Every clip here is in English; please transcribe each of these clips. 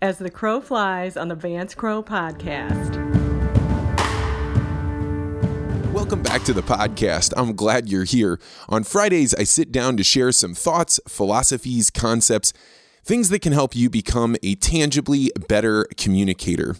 As the Crow Flies on the Vance Crowe Podcast. Welcome back to the podcast. I'm glad you're here. On Fridays, I sit down to share some thoughts, philosophies, concepts, things that can help you become a tangibly better communicator.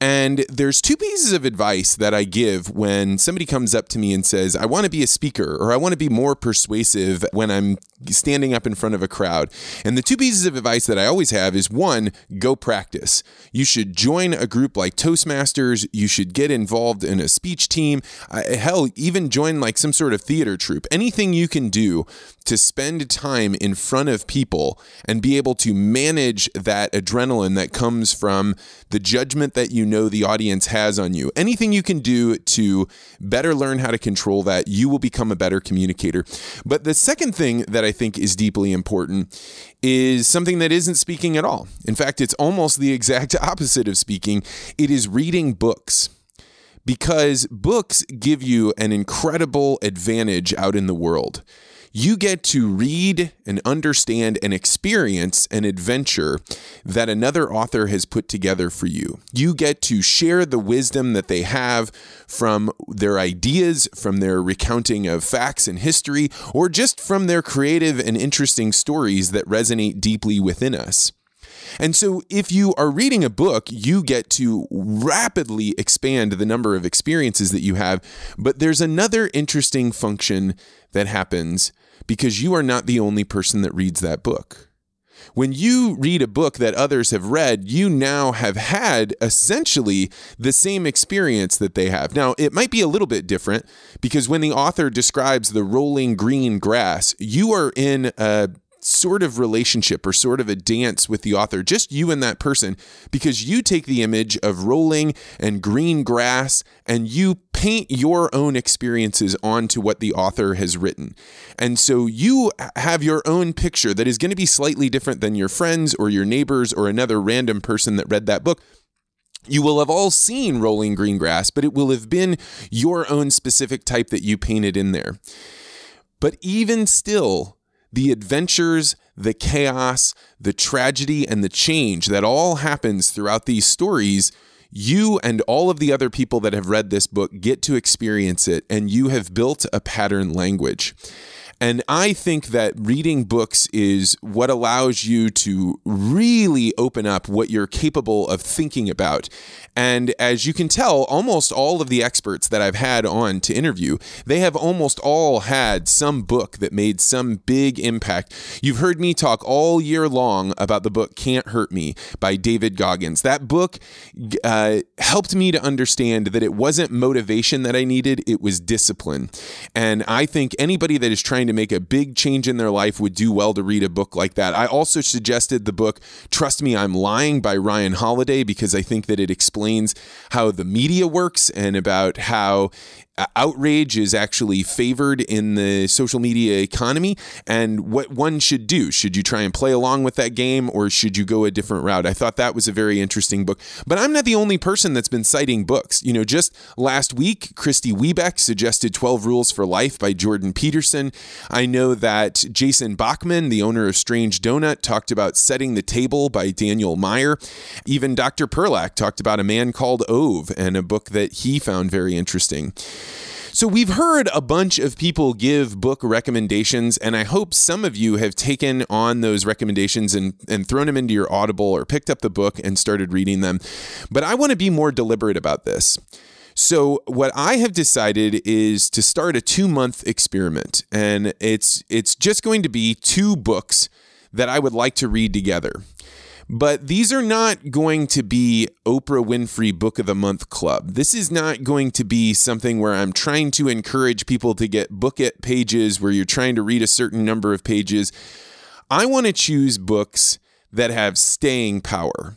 And there's two pieces of advice that I give when somebody comes up to me and says, I want to be a speaker or I want to be more persuasive when I'm standing up in front of a crowd. And the two pieces of advice that I always have is one, go practice. You should join a group like Toastmasters. You should get involved in a speech team. Uh, hell, even join like some sort of theater troupe. Anything you can do to spend time in front of people and be able to manage that adrenaline that comes from the judgment that you know the audience has on you. Anything you can do to better learn how to control that, you will become a better communicator. But the second thing that I think is deeply important is something that isn't speaking at all. In fact, it's almost the exact opposite of speaking. It is reading books because books give you an incredible advantage out in the world you get to read and understand and experience an adventure that another author has put together for you. You get to share the wisdom that they have from their ideas, from their recounting of facts and history, or just from their creative and interesting stories that resonate deeply within us. And so, if you are reading a book, you get to rapidly expand the number of experiences that you have. But there's another interesting function that happens because you are not the only person that reads that book. When you read a book that others have read, you now have had essentially the same experience that they have. Now, it might be a little bit different because when the author describes the rolling green grass, you are in a sort of relationship or sort of a dance with the author, just you and that person, because you take the image of rolling and green grass and you paint your own experiences onto what the author has written. And so you have your own picture that is going to be slightly different than your friends or your neighbors or another random person that read that book. You will have all seen rolling green grass, but it will have been your own specific type that you painted in there. But even still, the adventures, the chaos, the tragedy, and the change that all happens throughout these stories, you and all of the other people that have read this book get to experience it, and you have built a pattern language. And I think that reading books is what allows you to really open up what you're capable of thinking about. And as you can tell, almost all of the experts that I've had on to interview, they have almost all had some book that made some big impact. You've heard me talk all year long about the book Can't Hurt Me by David Goggins. That book uh, helped me to understand that it wasn't motivation that I needed, it was discipline. And I think anybody that is trying to make a big change in their life would do well to read a book like that. I also suggested the book Trust Me, I'm Lying by Ryan Holiday because I think that it explains how the media works and about how outrage is actually favored in the social media economy and what one should do. Should you try and play along with that game or should you go a different route? I thought that was a very interesting book. But I'm not the only person that's been citing books. You know, just last week, Christy Wiebeck suggested 12 Rules for Life by Jordan Peterson. I know that Jason Bachman, the owner of Strange Donut, talked about Setting the Table by Daniel Meyer. Even Dr. Perlak talked about A Man Called Ove and a book that he found very interesting. So we've heard a bunch of people give book recommendations, and I hope some of you have taken on those recommendations and, and thrown them into your Audible or picked up the book and started reading them. But I want to be more deliberate about this. So what I have decided is to start a 2-month experiment and it's it's just going to be two books that I would like to read together. But these are not going to be Oprah Winfrey Book of the Month Club. This is not going to be something where I'm trying to encourage people to get book it pages where you're trying to read a certain number of pages. I want to choose books that have staying power.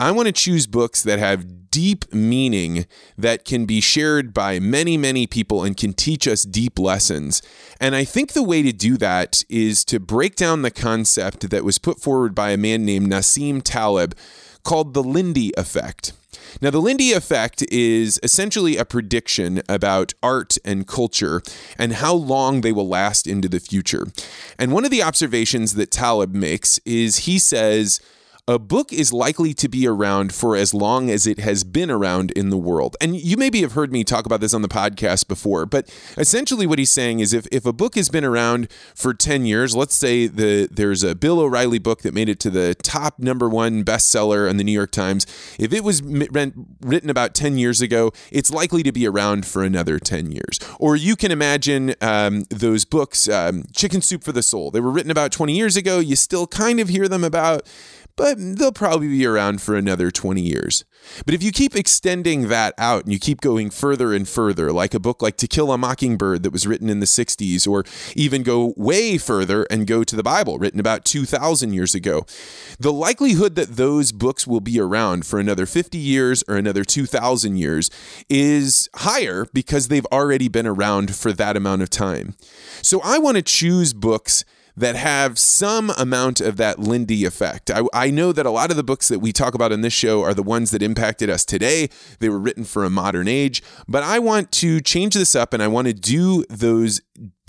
I want to choose books that have deep meaning that can be shared by many, many people and can teach us deep lessons. And I think the way to do that is to break down the concept that was put forward by a man named Nassim Taleb called the Lindy effect. Now, the Lindy effect is essentially a prediction about art and culture and how long they will last into the future. And one of the observations that Taleb makes is he says, a book is likely to be around for as long as it has been around in the world. And you maybe have heard me talk about this on the podcast before, but essentially what he's saying is if, if a book has been around for 10 years, let's say the there's a Bill O'Reilly book that made it to the top number one bestseller in the New York Times. If it was written about 10 years ago, it's likely to be around for another 10 years. Or you can imagine um, those books, um, Chicken Soup for the Soul. They were written about 20 years ago. You still kind of hear them about but they'll probably be around for another 20 years. But if you keep extending that out and you keep going further and further, like a book like To Kill a Mockingbird that was written in the 60s, or even go way further and go to the Bible, written about 2,000 years ago, the likelihood that those books will be around for another 50 years or another 2,000 years is higher because they've already been around for that amount of time. So I want to choose books that have some amount of that Lindy effect. I, I, know that a lot of the books that we talk about in this show are the ones that impacted us today. They were written for a modern age, but I want to change this up and I want to do those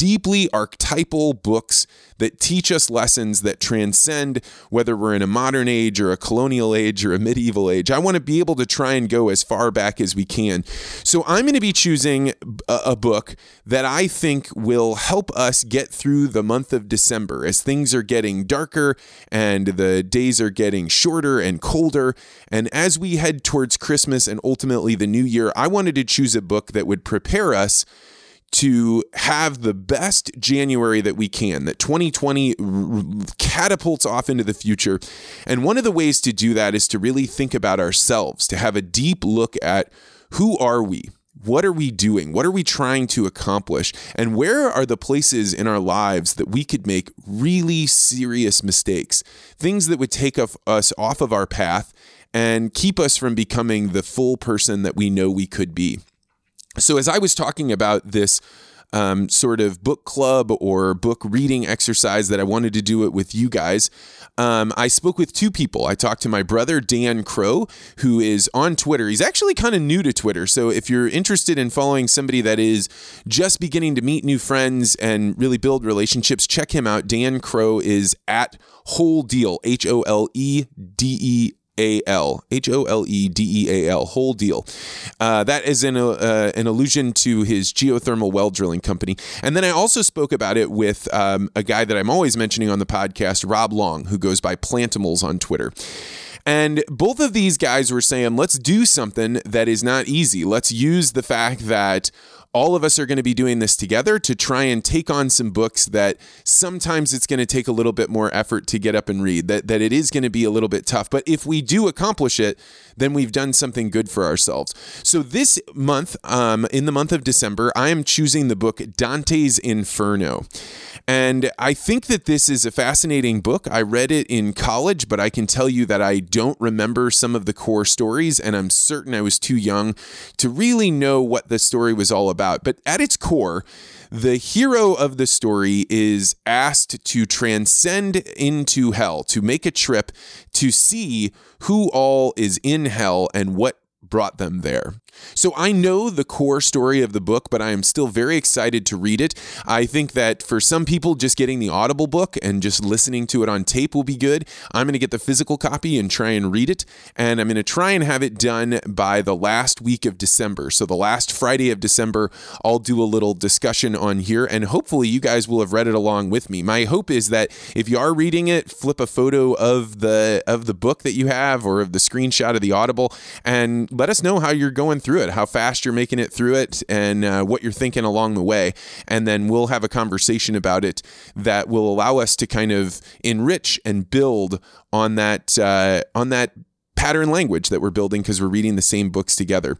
deeply archetypal books that teach us lessons that transcend whether we're in a modern age or a colonial age or a medieval age. I want to be able to try and go as far back as we can. So I'm going to be choosing a, book that I think will help us get through the month of December as things are getting darker and the days are getting shorter and colder. And as we head towards Christmas and ultimately the new year, I wanted to choose a book that would prepare us to have the best January that we can, that 2020 catapults off into the future. And one of the ways to do that is to really think about ourselves, to have a deep look at who are we? What are we doing? What are we trying to accomplish? And where are the places in our lives that we could make really serious mistakes? Things that would take us off of our path and keep us from becoming the full person that we know we could be. So, as I was talking about this um, sort of book club or book reading exercise that I wanted to do it with you guys, um, I spoke with two people. I talked to my brother, Dan Crowe, who is on Twitter. He's actually kind of new to Twitter. So if you're interested in following somebody that is just beginning to meet new friends and really build relationships, check him out. Dan Crowe is at Hole Deal, H O L E D E a L, H O L E D E A L, whole deal. Uh, that is an, uh, an allusion to his geothermal well drilling company. And then I also spoke about it with um, a guy that I'm always mentioning on the podcast, Rob Long, who goes by Plantimals on Twitter. And both of these guys were saying, let's do something that is not easy. Let's use the fact that all of us are going to be doing this together to try and take on some books that sometimes it's going to take a little bit more effort to get up and read, that, that it is going to be a little bit tough. But if we do accomplish it, then we've done something good for ourselves. So this month, um, in the month of December, I am choosing the book Dante's Inferno. And I think that this is a fascinating book. I read it in college, but I can tell you that I don't remember some of the core stories, and I'm certain I was too young to really know what the story was all about. But at its core, the hero of the story is asked to transcend into hell, to make a trip to see who all is in hell and what brought them there. So I know the core story of the book, but I am still very excited to read it. I think that for some people, just getting the Audible book and just listening to it on tape will be good. I'm going to get the physical copy and try and read it. And I'm going to try and have it done by the last week of December. So the last Friday of December, I'll do a little discussion on here. And hopefully, you guys will have read it along with me. My hope is that if you are reading it, flip a photo of the of the book that you have or of the screenshot of the Audible and let us know how you're going through it, how fast you're making it through it, and uh, what you're thinking along the way. And then we'll have a conversation about it that will allow us to kind of enrich and build on that uh, on that pattern language that we're building because we're reading the same books together.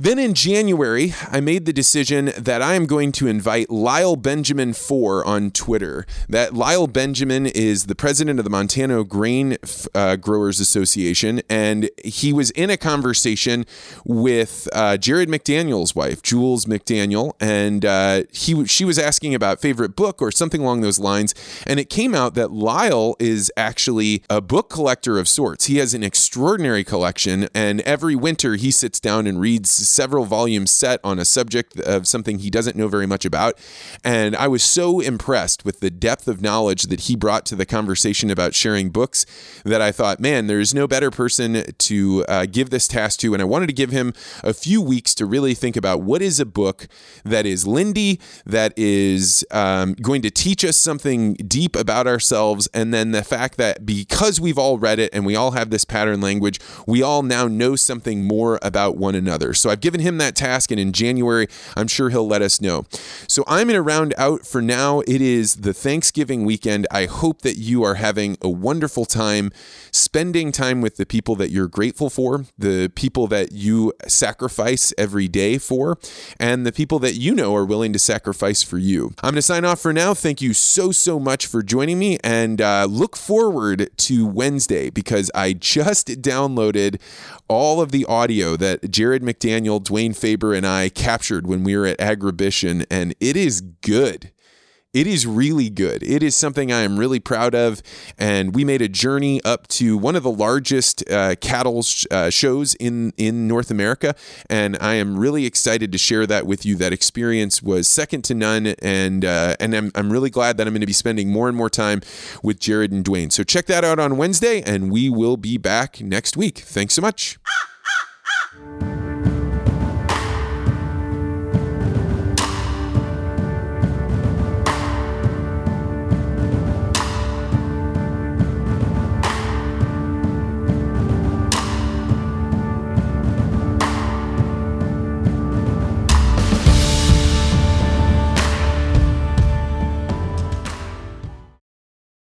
Then in January, I made the decision that I am going to invite Lyle Benjamin 4 on Twitter. That Lyle Benjamin is the president of the Montana Grain uh, Growers Association, and he was in a conversation with uh, Jared McDaniel's wife, Jules McDaniel, and uh, he she was asking about favorite book or something along those lines, and it came out that Lyle is actually a book collector of sorts. He has an extraordinary collection, and every winter he sits down and reads several volume set on a subject of something he doesn't know very much about. And I was so impressed with the depth of knowledge that he brought to the conversation about sharing books that I thought, man, there's no better person to uh, give this task to. And I wanted to give him a few weeks to really think about what is a book that is Lindy, that is um, going to teach us something deep about ourselves, and then the fact that because we've all read it and we all have this pattern language, we all now know something more about one another. So I've given him that task, and in January, I'm sure he'll let us know. So I'm going to round out for now. It is the Thanksgiving weekend. I hope that you are having a wonderful time spending time with the people that you're grateful for, the people that you sacrifice every day for, and the people that you know are willing to sacrifice for you. I'm going to sign off for now. Thank you so, so much for joining me and uh, look forward to Wednesday because I just downloaded all of the audio that Jared McDaniel, Dwayne Faber, and I captured when we were at Agribition, and it is good. It is really good. It is something I am really proud of. And we made a journey up to one of the largest uh, cattle sh- uh, shows in, in North America. And I am really excited to share that with you. That experience was second to none. And, uh, and I'm, I'm really glad that I'm going to be spending more and more time with Jared and Dwayne. So check that out on Wednesday, and we will be back next week. Thanks so much.